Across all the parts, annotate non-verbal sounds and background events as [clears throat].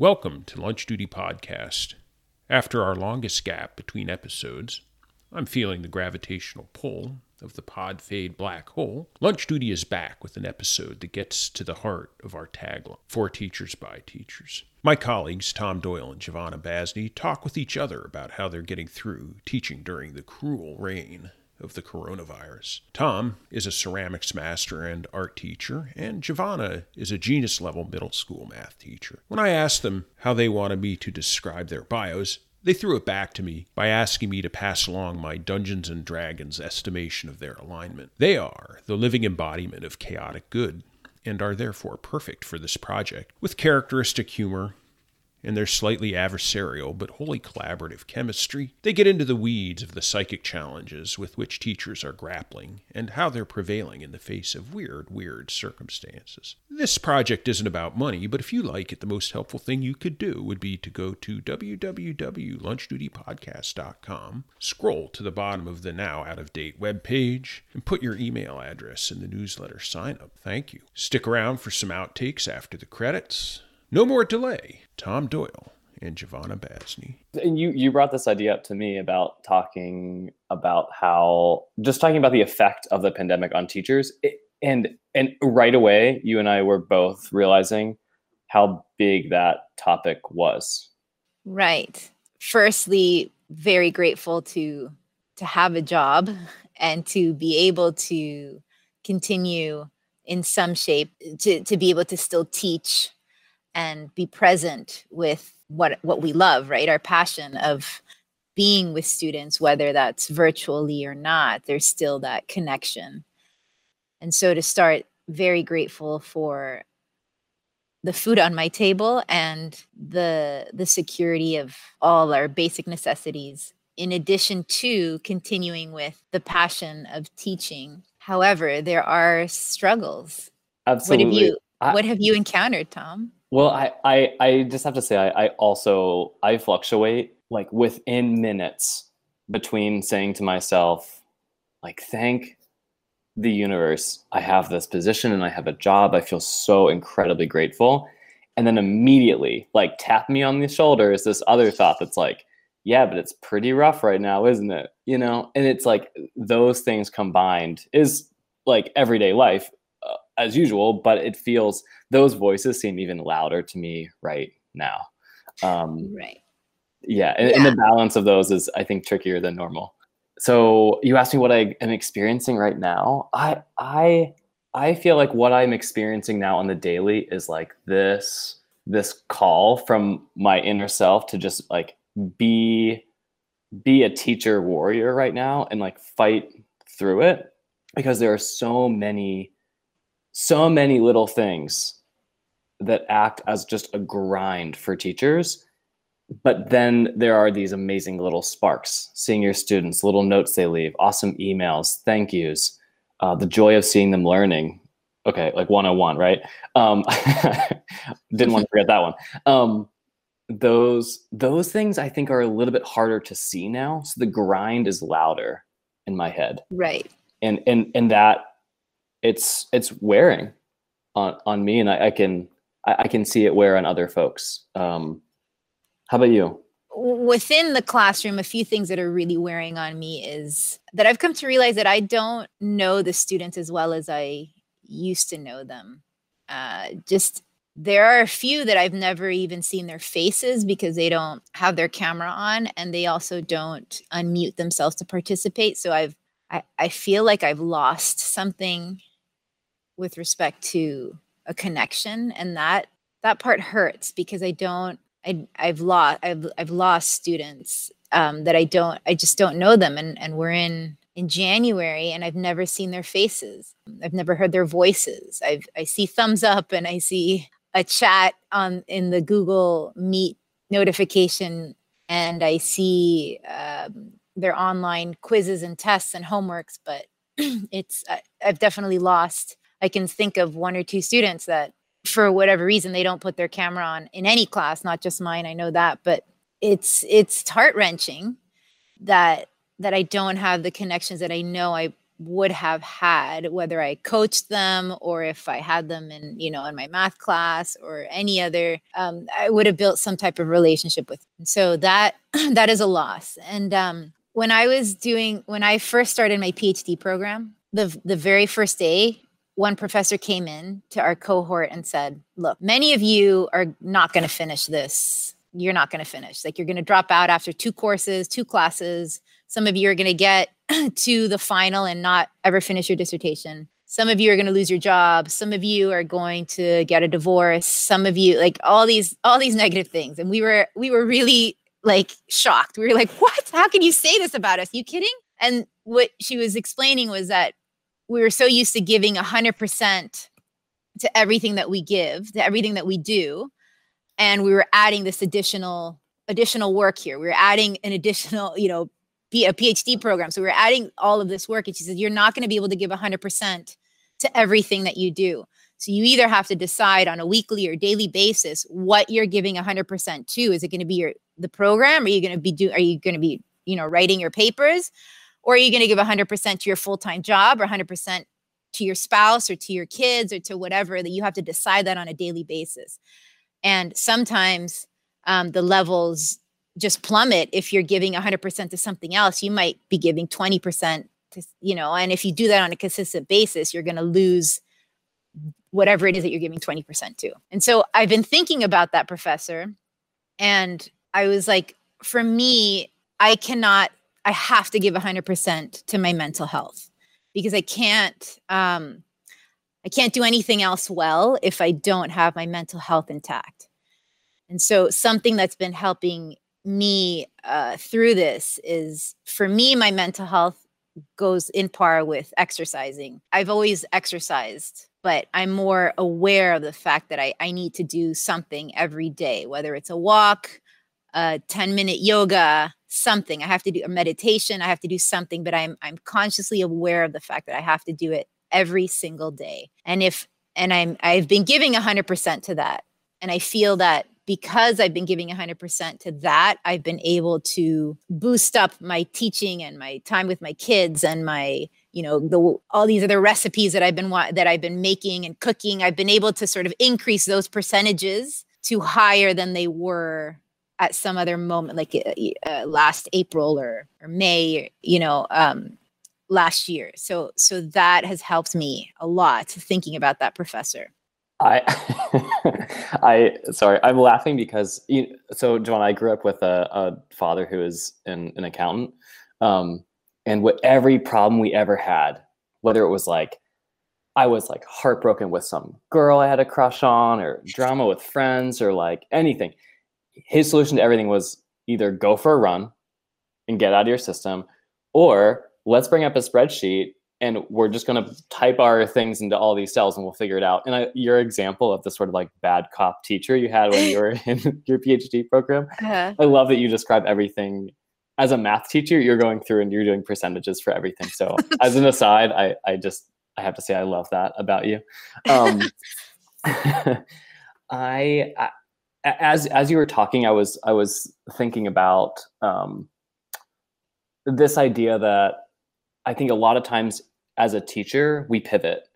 Welcome to Lunch Duty Podcast. After our longest gap between episodes, I'm feeling the gravitational pull of the pod fade black hole. Lunch Duty is back with an episode that gets to the heart of our tagline For Teachers by Teachers. My colleagues, Tom Doyle and Giovanna Basney, talk with each other about how they're getting through teaching during the cruel reign of the coronavirus. Tom is a ceramics master and art teacher, and Giovanna is a genius level middle school math teacher. When I asked them how they wanted me to describe their bios, they threw it back to me by asking me to pass along my Dungeons and Dragons estimation of their alignment. They are the living embodiment of chaotic good and are therefore perfect for this project, with characteristic humor in their slightly adversarial but wholly collaborative chemistry, they get into the weeds of the psychic challenges with which teachers are grappling and how they're prevailing in the face of weird, weird circumstances. This project isn't about money, but if you like it, the most helpful thing you could do would be to go to www.lunchdutypodcast.com, scroll to the bottom of the now out of date webpage, and put your email address in the newsletter sign up. Thank you. Stick around for some outtakes after the credits. No more delay. Tom Doyle and Giovanna Basney. And you you brought this idea up to me about talking about how just talking about the effect of the pandemic on teachers, it, and and right away you and I were both realizing how big that topic was. Right. Firstly, very grateful to to have a job and to be able to continue in some shape to to be able to still teach and be present with what what we love right? Our passion of being with students whether that's virtually or not there's still that connection. And so to start very grateful for the food on my table and the the security of all our basic necessities in addition to continuing with the passion of teaching. However there are struggles. Absolutely. what have you I, what have you encountered tom well, I, I, I just have to say, I, I also I fluctuate like within minutes between saying to myself, like, thank the universe, I have this position and I have a job. I feel so incredibly grateful. And then immediately, like, tap me on the shoulder is this other thought that's like, yeah, but it's pretty rough right now, isn't it? You know, and it's like those things combined is like everyday life as usual, but it feels those voices seem even louder to me right now. Um, right. Yeah, and, yeah. and the balance of those is, I think, trickier than normal. So you asked me what I am experiencing right now. I I I feel like what I'm experiencing now on the daily is like this this call from my inner self to just like be be a teacher warrior right now and like fight through it because there are so many so many little things that act as just a grind for teachers but then there are these amazing little sparks. Seeing your students little notes they leave awesome emails thank yous uh, the joy of seeing them learning. Okay like 101 right? Um, [laughs] didn't want to forget that one. Um, those those things i think are a little bit harder to see now so the grind is louder in my head. Right. And and and that it's it's wearing on on me and i, I can I, I, can see it wear on other folks. Um, how about you? Within the classroom, a few things that are really wearing on me is that I've come to realize that I don't know the students as well as I used to know them. Uh, just there are a few that I've never even seen their faces because they don't have their camera on and they also don't unmute themselves to participate. So I've I, I feel like I've lost something with respect to a connection and that that part hurts because i don't I, i've lost i've i've lost students um, that i don't i just don't know them and and we're in in january and i've never seen their faces. I've never heard their voices. I've i see thumbs up and i see a chat on in the google meet notification and i see um, their online quizzes and tests and homeworks but [clears throat] it's I, i've definitely lost I can think of one or two students that, for whatever reason, they don't put their camera on in any class, not just mine. I know that, but it's it's heart wrenching that that I don't have the connections that I know I would have had whether I coached them or if I had them in you know in my math class or any other um, I would have built some type of relationship with them. so that [clears throat] that is a loss and um, when I was doing when I first started my PhD program the the very first day one professor came in to our cohort and said look many of you are not going to finish this you're not going to finish like you're going to drop out after two courses two classes some of you are going to get [clears throat] to the final and not ever finish your dissertation. Some of you are going to lose your job. Some of you are going to get a divorce. Some of you like all these all these negative things. And we were we were really like shocked. We were like, "What? How can you say this about us? You kidding?" And what she was explaining was that we were so used to giving 100% to everything that we give, to everything that we do, and we were adding this additional additional work here. We were adding an additional, you know, a PhD program. So we are adding all of this work. And she said, You're not going to be able to give 100% to everything that you do. So you either have to decide on a weekly or daily basis what you're giving 100% to. Is it going to be your the program? Are you going to be do? Are you going to be you know writing your papers, or are you going to give 100% to your full time job or 100% to your spouse or to your kids or to whatever that you have to decide that on a daily basis. And sometimes um, the levels just plummet if you're giving 100% to something else you might be giving 20% to you know and if you do that on a consistent basis you're going to lose whatever it is that you're giving 20% to and so i've been thinking about that professor and i was like for me i cannot i have to give 100% to my mental health because i can't um i can't do anything else well if i don't have my mental health intact and so something that's been helping me uh, through this is for me, my mental health goes in par with exercising. I've always exercised, but I'm more aware of the fact that I, I need to do something every day, whether it's a walk, a 10 minute yoga, something. I have to do a meditation, I have to do something, but I'm I'm consciously aware of the fact that I have to do it every single day. And if and I'm I've been giving 100% to that. And I feel that because I've been giving 100% to that, I've been able to boost up my teaching and my time with my kids and my you know the all these other recipes that I've been that I've been making and cooking. I've been able to sort of increase those percentages to higher than they were at some other moment, like uh, uh, last April or or May, you know, um, last year. So so that has helped me a lot thinking about that professor. I, [laughs] I sorry, I'm laughing because you, so John, I grew up with a, a father who is an, an accountant, um, and what every problem we ever had, whether it was like I was like heartbroken with some girl I had a crush on, or drama with friends, or like anything, his solution to everything was either go for a run and get out of your system, or let's bring up a spreadsheet and we're just going to type our things into all these cells and we'll figure it out. And I, your example of the sort of like bad cop teacher you had when you were [laughs] in your PhD program, uh-huh. I love that you describe everything as a math teacher. You're going through and you're doing percentages for everything. So [laughs] as an aside, I, I just I have to say I love that about you. Um, [laughs] I, I, as as you were talking, I was I was thinking about um, this idea that I think a lot of times as a teacher, we pivot.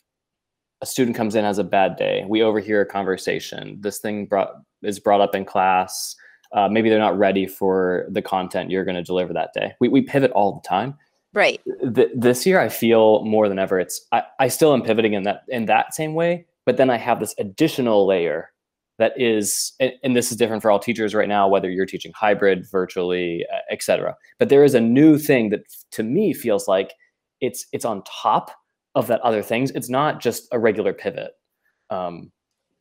A student comes in has a bad day. We overhear a conversation. This thing brought, is brought up in class. Uh, maybe they're not ready for the content you're going to deliver that day. We, we pivot all the time. Right. Th- this year, I feel more than ever. It's I, I still am pivoting in that in that same way, but then I have this additional layer that is, and, and this is different for all teachers right now, whether you're teaching hybrid, virtually, etc. But there is a new thing that to me feels like it's it's on top of that other things. It's not just a regular pivot. Um,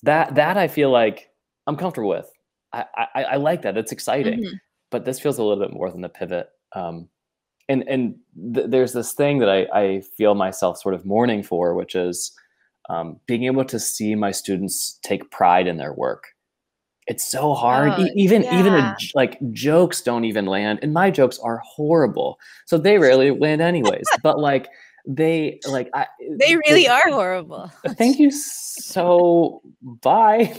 that that I feel like I'm comfortable with. I I, I like that. It's exciting, mm-hmm. but this feels a little bit more than the pivot. Um, and and th- there's this thing that I I feel myself sort of mourning for, which is um, being able to see my students take pride in their work. It's so hard. Oh, even yeah. even a, like jokes don't even land and my jokes are horrible. So they rarely land anyways [laughs] but like they like I, they really they, are horrible. Thank you so bye.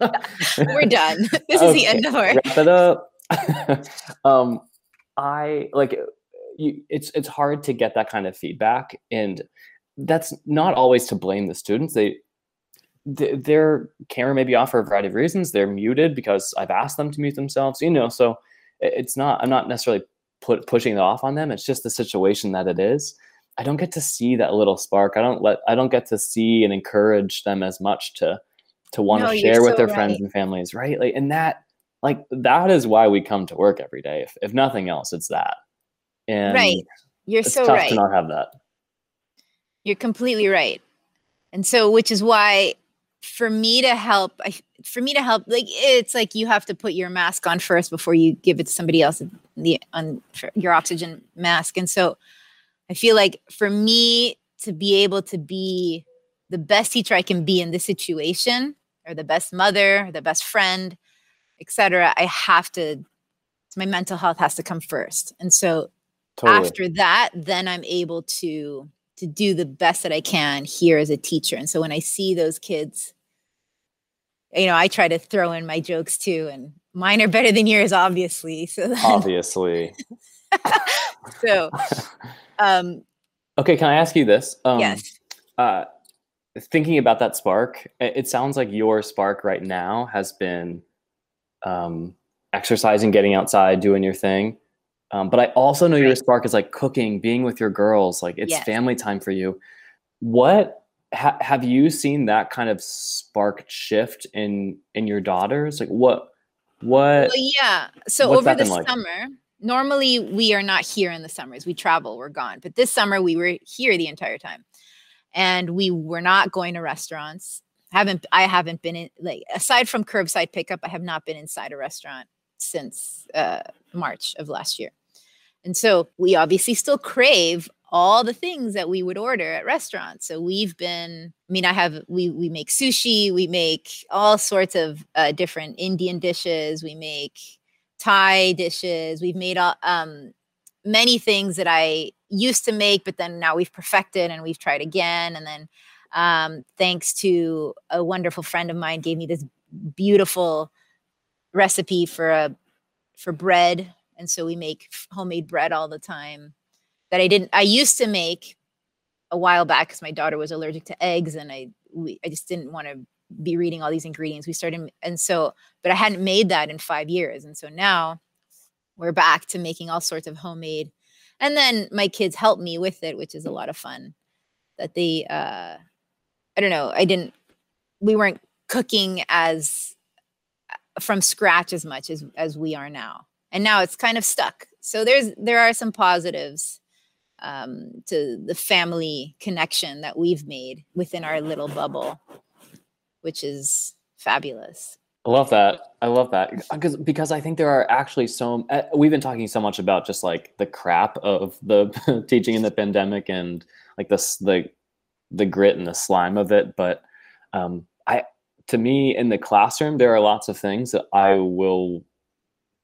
[laughs] We're done. [laughs] This okay, is the end of our wrap it up. Um i like you, it's it's hard to get that kind of feedback and that's not always to blame the students. They their camera may be off for a variety of reasons. They're muted because i've asked them to mute themselves you know so it's not i'm not necessarily put pushing it off on them. It's just the situation that it is. I don't get to see that little spark. I don't let i don't get to see and encourage them as much to to want to share with so their right. friends and families right? Like and that like that is why we come to work every day. If, if nothing else it's that. And right. You're so tough right. to not have that you're completely right. And so which is why for me to help I, for me to help like it's like you have to put your mask on first before you give it to somebody else the on your oxygen mask. And so i feel like for me to be able to be the best teacher i can be in this situation or the best mother the best friend etc i have to my mental health has to come first. And so totally. after that then i'm able to to do the best that i can here as a teacher. And so when i see those kids you know i try to throw in my jokes too and mine are better than yours obviously so then, obviously. [laughs] So um okay can i ask you this? Um yes. uh thinking about that spark it sounds like your spark right now has been um, exercising, getting outside, doing your thing. Um, but I also know right. your spark is like cooking, being with your girls. Like it's yes. family time for you. What ha- have you seen that kind of spark shift in in your daughters? Like what what? Well, yeah. So over the like? summer, normally we are not here in the summers. We travel, we're gone. But this summer we were here the entire time, and we were not going to restaurants haven't I haven't been in like aside from curbside pickup, I have not been inside a restaurant since uh, March of last year. And so we obviously still crave all the things that we would order at restaurants. So we've been, I mean, I have, we, we make sushi, we make all sorts of uh, different Indian dishes, we make Thai dishes, we've made all, um, many things that I used to make, but then now we've perfected and we've tried again. And then um, thanks to a wonderful friend of mine gave me this beautiful recipe for a for bread and so we make homemade bread all the time that i didn't i used to make a while back because my daughter was allergic to eggs and i we, i just didn't want to be reading all these ingredients we started and so but i hadn't made that in five years and so now we're back to making all sorts of homemade and then my kids help me with it which is a lot of fun that they uh I don't know, I didn't we weren't cooking as uh, from scratch as much as as we are now. And now it's kind of stuck. So there's there are some positives um, to the family connection that we've made within our little bubble, which is fabulous. I love that. I love that because because I think there are actually so uh, we've been talking so much about just like the crap of the [laughs] teaching in the pandemic and like this the the grit and the slime of it. But um, I, to me, in the classroom, there are lots of things that I will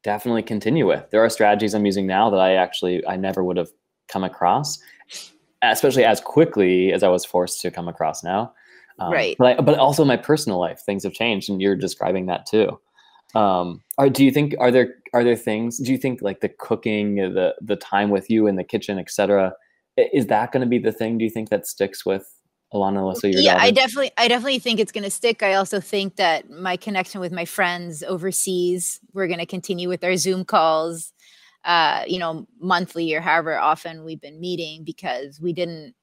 definitely continue with. There are strategies I'm using now that I actually I never would have come across, especially as quickly as I was forced to come across now. Um, right. But I, but also my personal life, things have changed, and you're describing that too. Um, are, do you think are there are there things? Do you think like the cooking, the the time with you in the kitchen, etc. Is that going to be the thing? Do you think that sticks with Alana, Alyssa, your yeah, daughter? I definitely, I definitely think it's going to stick. I also think that my connection with my friends overseas, we're going to continue with our Zoom calls, uh, you know, monthly or however often we've been meeting because we didn't,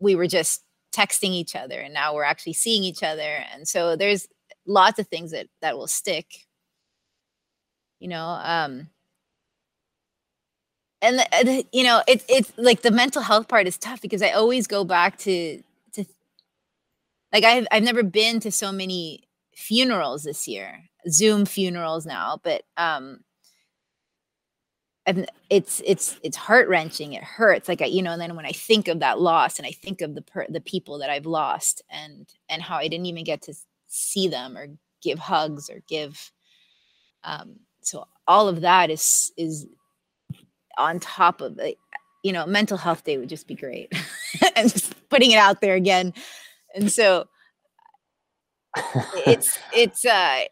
we were just texting each other and now we're actually seeing each other. And so there's lots of things that that will stick. You know, um, and you know it's it's like the mental health part is tough because i always go back to like I've I've never been to so many funerals this year. Zoom funerals now, but um it's it's it's heart wrenching. It hurts, like I, you know. And then when I think of that loss, and I think of the per, the people that I've lost, and and how I didn't even get to see them or give hugs or give, um. So all of that is is on top of it. You know, mental health day would just be great, [laughs] and just putting it out there again and so [laughs] it's it's uh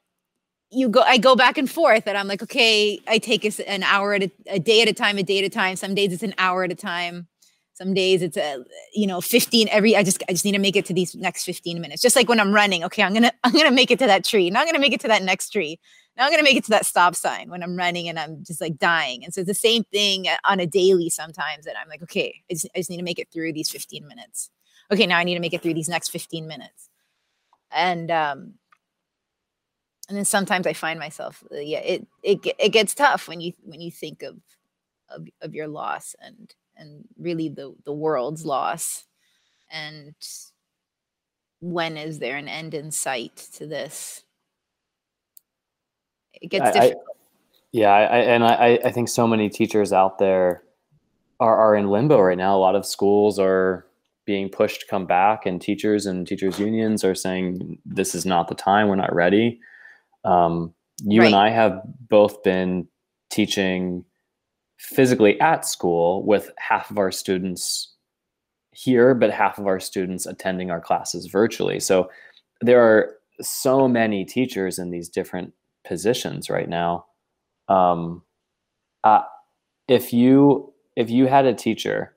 you go i go back and forth and i'm like okay i take an hour at a, a day at a time a day at a time. Some days it's an hour at a time. Some days it's a you know 15 every i just i just need to make it to these next 15 minutes. Just like when i'm running okay i'm gonna [laughs] i'm gonna make it to that tree. Now i'm gonna make it to that next tree. Now i'm gonna make it to that stop sign when i'm running and i'm just like dying. And so it's the same thing on a daily sometimes that i'm like okay i just, I just need to make it through these 15 minutes okay now i need to make it through these next 15 minutes and um and then sometimes I find myself, uh, yeah, it it it gets tough when you when you think of of of your loss and and really the the world's loss, and when is there an end in sight to this? It gets I, difficult. I, yeah, I, and I I think so many teachers out there are are in limbo right now. A lot of schools are being pushed to come back, and teachers and teachers unions are saying this is not the time. We're not ready um, you right. and I have both been teaching physically at school with half of our students here, but half of our students attending our classes virtually. So there are so many teachers in these different positions right now. Um, uh, if you if you had a teacher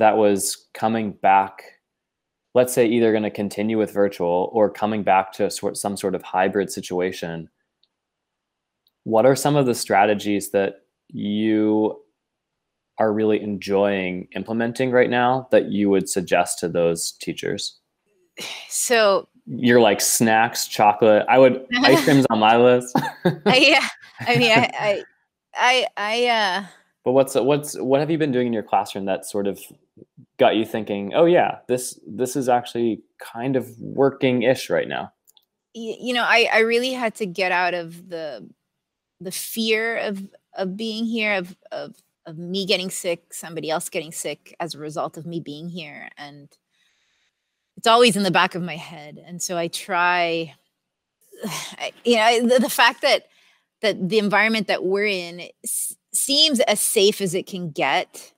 that was coming back let's say either going to continue with virtual or coming back to sort, some sort of hybrid situation what are some of the strategies that you are really enjoying implementing right now that you would suggest to those teachers? So you're like snacks chocolate i would ice cream's on my list. [laughs] Yeah i mean i [laughs] i i, I uh but what's what's what have you been doing in your classroom that sort of got you thinking, oh yeah, this this is actually kind of working ish right now? You know, I I really had to get out of the the fear of of being here of of of me getting sick, somebody else getting sick as a result of me being here and it's always in the back of my head and so I try [sighs] you know the, the fact that that the environment that we're in seems as safe as it can get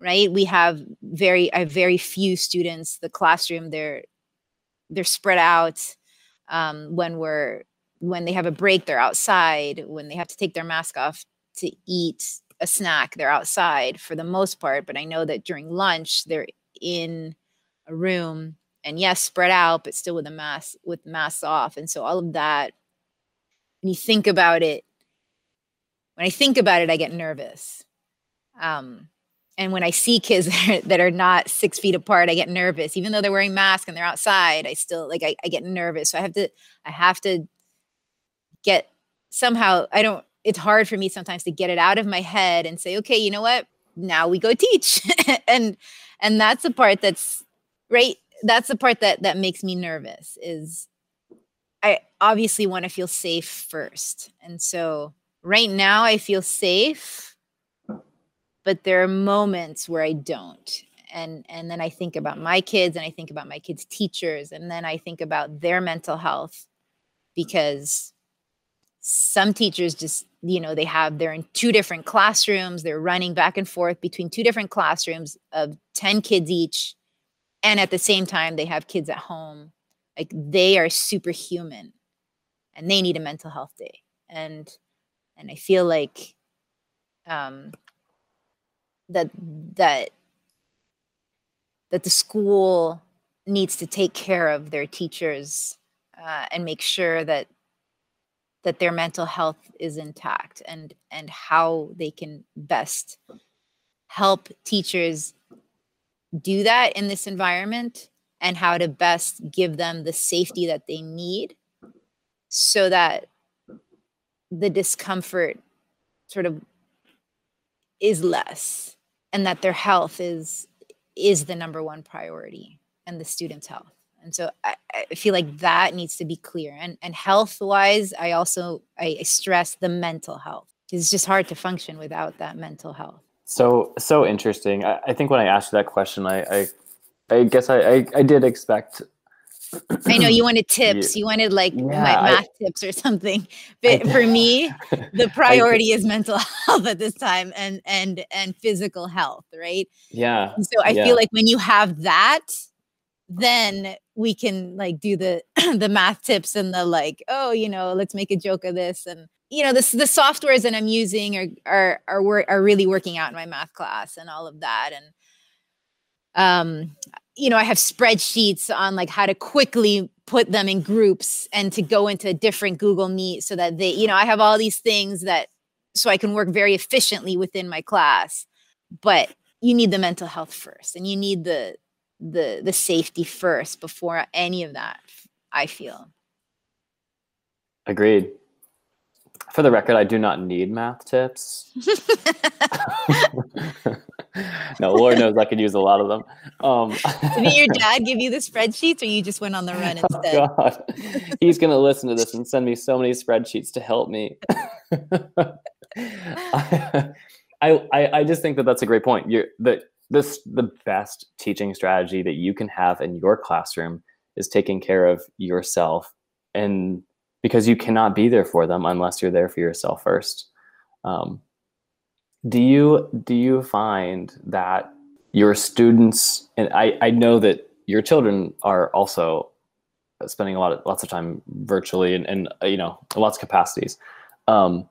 right? We have very have very few students the classroom they're they're spread out um, when we're when they have a break they're outside. When they have to take their mask off to eat a snack they're outside for the most part. But i know that during lunch they're in a room and yes spread out but still with a mask with masks off. And so all of that when you think about it when i think about it i get nervous um, and when I see kids [laughs] that are, not six feet apart, I get nervous. Even though they're wearing masks and they're outside, I still like I, I get nervous. So I have to I have to get somehow I don't it's hard for me sometimes to get it out of my head and say, okay, you know what? Now we go teach. [laughs] and and that's the part that's right. That's the part that that makes me nervous is I obviously want to feel safe first. And so right now I feel safe but there are moments where I don't. And and then I think about my kids and I think about my kids' teachers and then I think about their mental health because some teachers just you know they have they're in two different classrooms they're running back and forth between two different classrooms of 10 kids each and at the same time they have kids at home like they are superhuman and they need a mental health day and and i feel like um that that that the school needs to take care of their teachers uh, and make sure that that their mental health is intact and and how they can best help teachers do that in this environment and how to best give them the safety that they need so that the discomfort sort of is less and that their health is is the number one priority and the student's health. And so I, I, feel like that needs to be clear. And and health wise i also i stress the mental health. It's just hard to function without that mental health. So so interesting. I, I think when i asked that question i i, I guess I, I, I did expect I know you wanted [clears throat] tips. You wanted like yeah, math I, tips or something. But I, for me, [laughs] the priority is mental [laughs] health at this time and and and physical health, right? Yeah. And so I yeah. feel like when you have that, then we can like do the [clears throat] the math tips and the like oh you know let's make a joke of this and you know this the softwares that i'm using are are are, are really working out in my math class and all of that and um you know i have spreadsheets on like how to quickly put them in groups and to go into a different google meet so that they you know i have all these things that so i can work very efficiently within my class. But you need the mental health first and you need the the the safety first before any of that i feel. Agreed. For the record i do not need math tips [laughs] [laughs] [laughs] no lord knows i could use a lot of them um, [laughs] did your [laughs] dad give you the spreadsheets or you just went on the run oh, instead oh God. he's going to listen to this and send me so many spreadsheets to help me I, I, I just think that that's a great point. You're that this the best teaching strategy that you can have in your classroom is taking care of yourself and because you cannot be there for them unless you're there for yourself first um, do you do you find that your students and I, I know that your children are also spending a lot of lots of time virtually and, and you know lots of capacities. Um,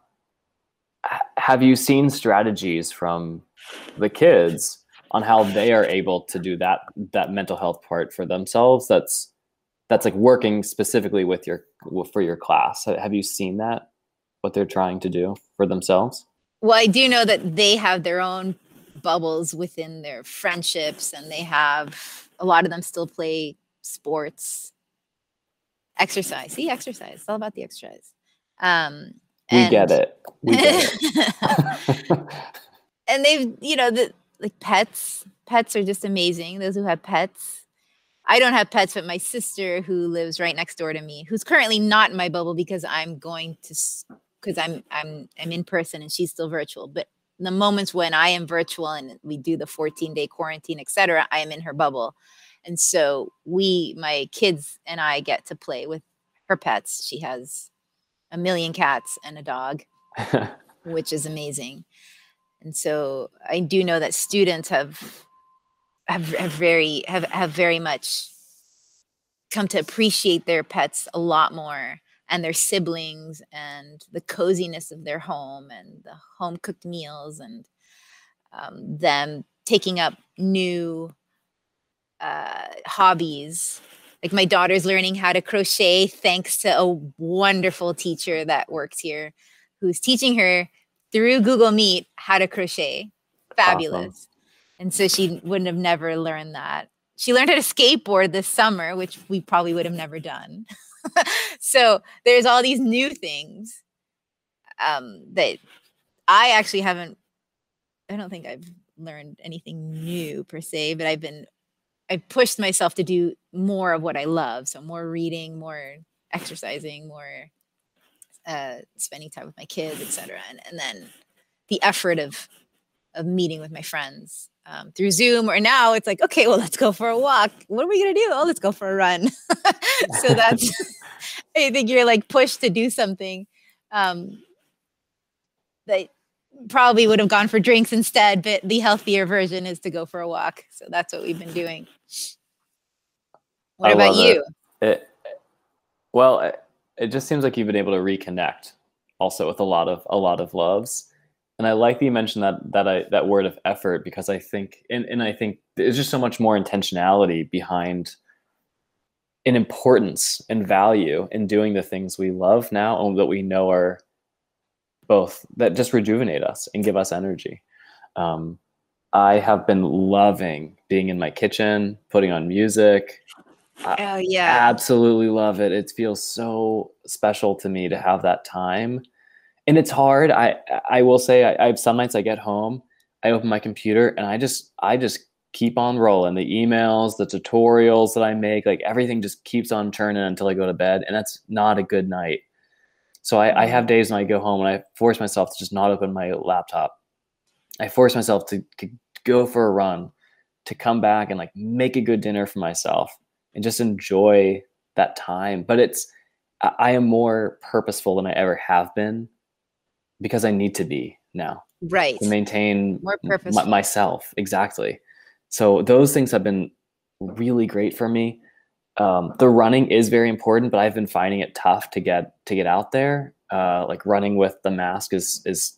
have you seen strategies from the kids on how they are able to do that that mental health part for themselves that's that's like working specifically with your for your class? Have you seen that what they're trying to do for themselves well i do know that they have their own bubbles within their friendships and they have a lot of them still play sports exercise see exercise it's all about the exercise um we and, get it. We get it. [laughs] and they've, you know, the like pets. Pets are just amazing. Those who have pets. I don't have pets, but my sister who lives right next door to me, who's currently not in my bubble because I'm going to because I'm I'm I'm in person and she's still virtual. But the moments when I am virtual and we do the 14 day quarantine, etc., I am in her bubble. And so we, my kids and I get to play with her pets. She has a million cats and a dog, [laughs] which is amazing. And so I do know that students have have, have very have, have very much come to appreciate their pets a lot more and their siblings and the coziness of their home and the home cooked meals and um, them taking up new uh, hobbies like my daughter's learning how to crochet thanks to a wonderful teacher that works here who's teaching her through Google Meet how to crochet. Fabulous. Awesome. And so she wouldn't have never learned that. She learned how to skateboard this summer, which we probably would have never done. [laughs] [laughs] so there's all these new things um, that I actually haven't, I don't think I've learned anything new per se, but I've been I pushed myself to do more of what I love. So more reading, more exercising, more uh, spending time with my kids, etc. And, and then the effort of of meeting with my friends um, through Zoom, or now it's like, okay, well, [laughs] let's go for a walk. What are we gonna do? Oh, let's go for a run. [laughs] so that's [laughs] I think you're like pushed to do something um, that probably would have gone for drinks instead, but the healthier version is to go for a walk. So that's what we've been doing. What I about you? It. It, well, it, it just seems like you've been able to reconnect also with a lot of a lot of loves. And I like that you mentioned that that I that word of effort because I think and, and I think there's just so much more intentionality behind an importance and value in doing the things we love now and that we know are both that just rejuvenate us and give us energy. Um, I have been loving being in my kitchen, putting on music. Oh yeah. Absolutely love it. It feels so special to me to have that time. And it's hard. I I will say I, I have some nights I get home, I open my computer and I just I just keep on rolling. The emails, the tutorials that I make, like everything just keeps on turning until I go to bed. And that's not a good night. So I, I, have days when I go home and I force myself to just not open my laptop. I force myself to, to go for a run, to come back and like make a good dinner for myself and just enjoy that time. But it's, I am more purposeful than I ever have been because I need to be now. Right. To maintain more purpose myself. Exactly. So those things have been really great for me. Um, the running is very important, but I've been finding it tough to get to get out there. Uh, like running with the mask is is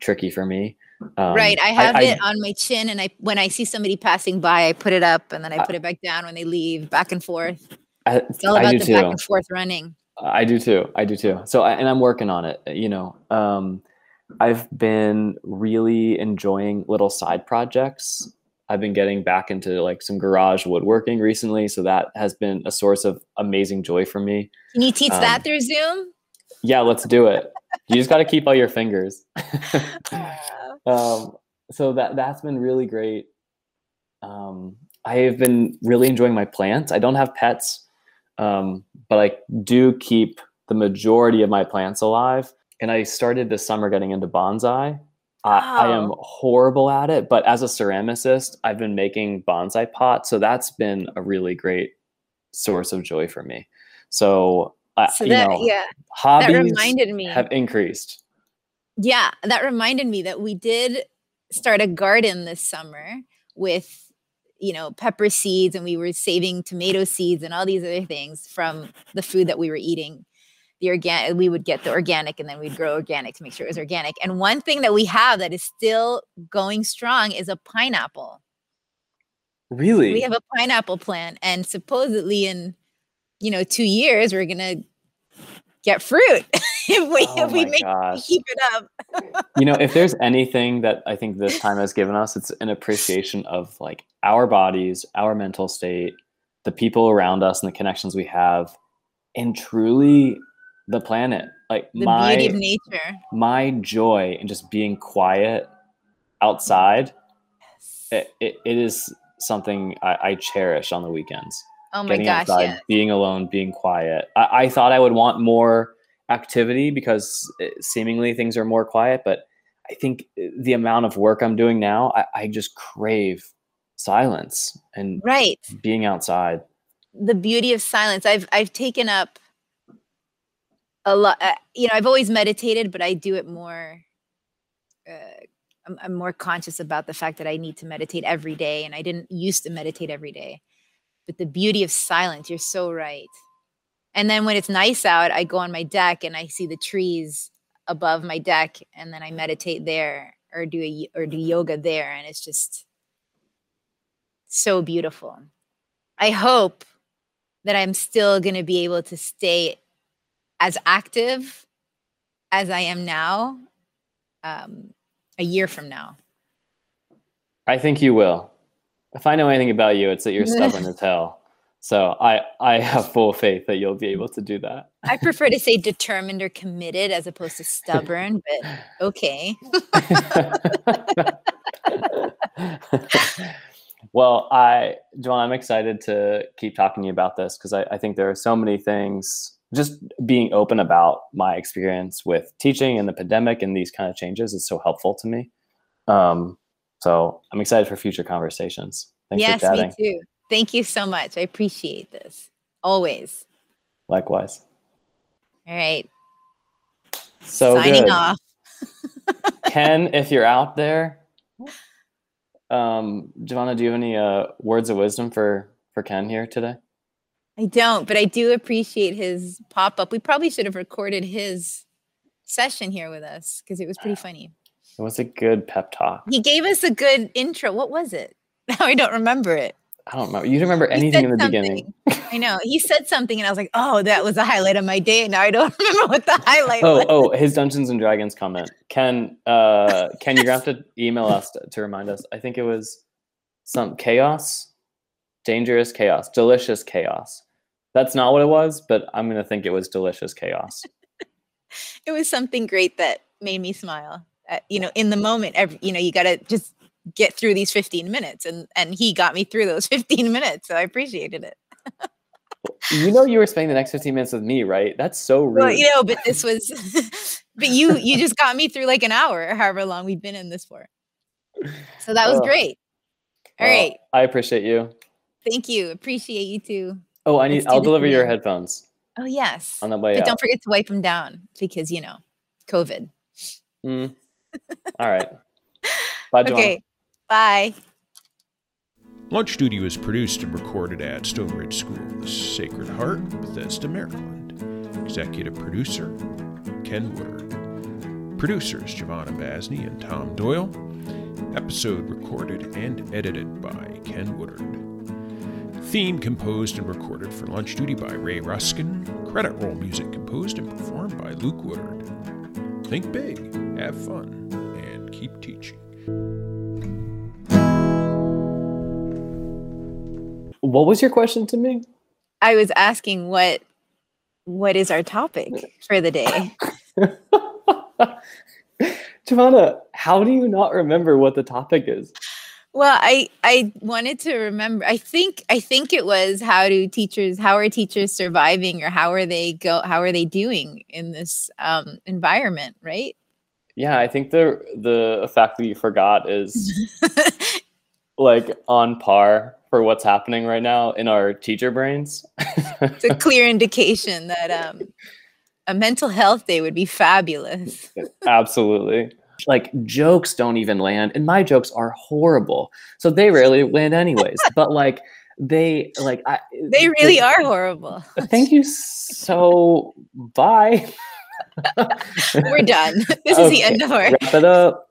tricky for me. Um, right. I have I, it I, on my chin, and I when I see somebody passing by, I put it up, and then I put it back down when they leave, back and forth. I, it's all about the too. back and forth running. I do too. I do too. So, and I'm working on it. You know, um, I've been really enjoying little side projects. I've been getting back into like some garage woodworking recently, so that has been a source of amazing joy for me. Can you teach um, that through Zoom? Yeah, let's do it. you just got to keep all your fingers. [laughs] [laughs] um, so that that's been really great. Um, I have been really enjoying my plants. I don't have pets, um, but I do keep the majority of my plants alive. And I started this summer getting into bonsai. I, I, am horrible at it, but as a ceramicist, I've been making bonsai pots, so that's been a really great source of joy for me. So, uh, so that, know, yeah, hobbies that reminded me have increased. Yeah, that reminded me that we did start a garden this summer with you know pepper seeds and we were saving tomato seeds and all these other things from the food that we were eating. The organic we would get the organic and then we'd grow organic to make sure it was organic. And one thing that we have that is still going strong is a pineapple. Really? We have a pineapple plant and supposedly in you know two years we're gonna get fruit [laughs] [laughs] if we oh if we make keep it up. you know, if there's anything that I think this time has given us, it's an appreciation of like our bodies, our mental state, the people around us, and the connections we have, and truly the planet. Like the my beauty of nature. My joy in just being quiet outside. Yes. It, it, it is something I, I cherish on the weekends. Oh my getting gosh, outside, yeah. being alone, being quiet. I, I, thought I would want more activity because seemingly things are more quiet, but I think the amount of work I'm doing now, I, I just crave silence and right being outside. The beauty of silence. I've I've taken up a lot. Uh, you know, I've always meditated, but I do it more. Uh, I'm, I'm more conscious about the fact that I need to meditate every day, and I didn't used to meditate every day but the beauty of silence you're so right and then when it's nice out i go on my deck and i see the trees above my deck and then i meditate there or do a or do yoga there and it's just so beautiful. I hope that i'm still going to be able to stay as active as i am now um, a year from now. I think you will. If I know anything about you, it's that you're [laughs] stubborn as hell. So I I have full faith that you'll be able to do that. I prefer to say determined or committed as opposed to stubborn, but okay. [laughs] well, I John, I'm excited to keep talking to you about this because I, I think there are so many things. Just being open about my experience with teaching and the pandemic and these kind of changes is so helpful to me. Um, so I'm excited for future conversations. Thanks yes, for chatting. me too. Thank you so much. I appreciate this. Always. Likewise. All right. So signing good. off. [laughs] [laughs] Ken, if you're out there, um, Giovanna, do you have any uh, words of wisdom for for Ken here today? I don't, but I do appreciate his pop up. We probably should have recorded his session here with us because it was pretty funny. It was a good pep talk. He gave us a good intro. What was it? [laughs] Now I don't remember it. I don't remember. You remember anything in the something. beginning. I know. He said something and I was like, oh, that was a highlight of my day. Now I don't [laughs] remember what the highlight oh, was. Oh, his Dungeons and Dragons comment. Ken, uh, [laughs] Ken, you're going to have to email us to, to remind us. I think it was some chaos, dangerous chaos, delicious chaos. That's not what it was, but I'm going to think it was delicious chaos. [laughs] it was something great that made me smile uh, you know in the moment every, you know you got to just get through these 15 minutes and and he got me through those [laughs] 15 minutes so i appreciated it. You know you were spending the next 15 minutes with me right? That's so rude well, you know but this was [laughs] but you you just got me through like an hour however long we've been in this for. So that was great. All well, right, i appreciate you. Thank you. Appreciate you too. Oh i need i'll deliver your headphones oh yes. on the way but out. don't forget to wipe them down because you know covid. Mm. All right. [laughs] Bye, John. Okay. Bye. Lunch Duty was produced and recorded at Stone Ridge School the Sacred Heart, Bethesda, Maryland. Executive producer, Ken Woodard. Producers, Giovanna Basney and Tom Doyle. Episode recorded and edited by Ken Woodard. Theme composed and recorded for Lunch Duty by Ray Ruskin. Credit roll music composed and performed by Luke Woodard. Think big, have fun, and keep teaching. What was your question to me? I was asking what what is our topic for the day? [laughs] Giovanna, how do you not remember what the topic is? Well, I I wanted to remember. I think I think it was how do teachers how are teachers surviving or how are they go how are they doing in this um, environment, right? Yeah, I think the the fact that you forgot is [laughs] like on par for what's happening right now in our teacher brains. it's a clear indication that um, a mental health day would be fabulous. [laughs] Absolutely. Like jokes don't even land, and my jokes are horrible, so they rarely land anyways. [laughs] but like they like I, they really they, are horrible. Thank you so. Bye. [laughs] We're done. This okay, is the end of our. Wrap it up.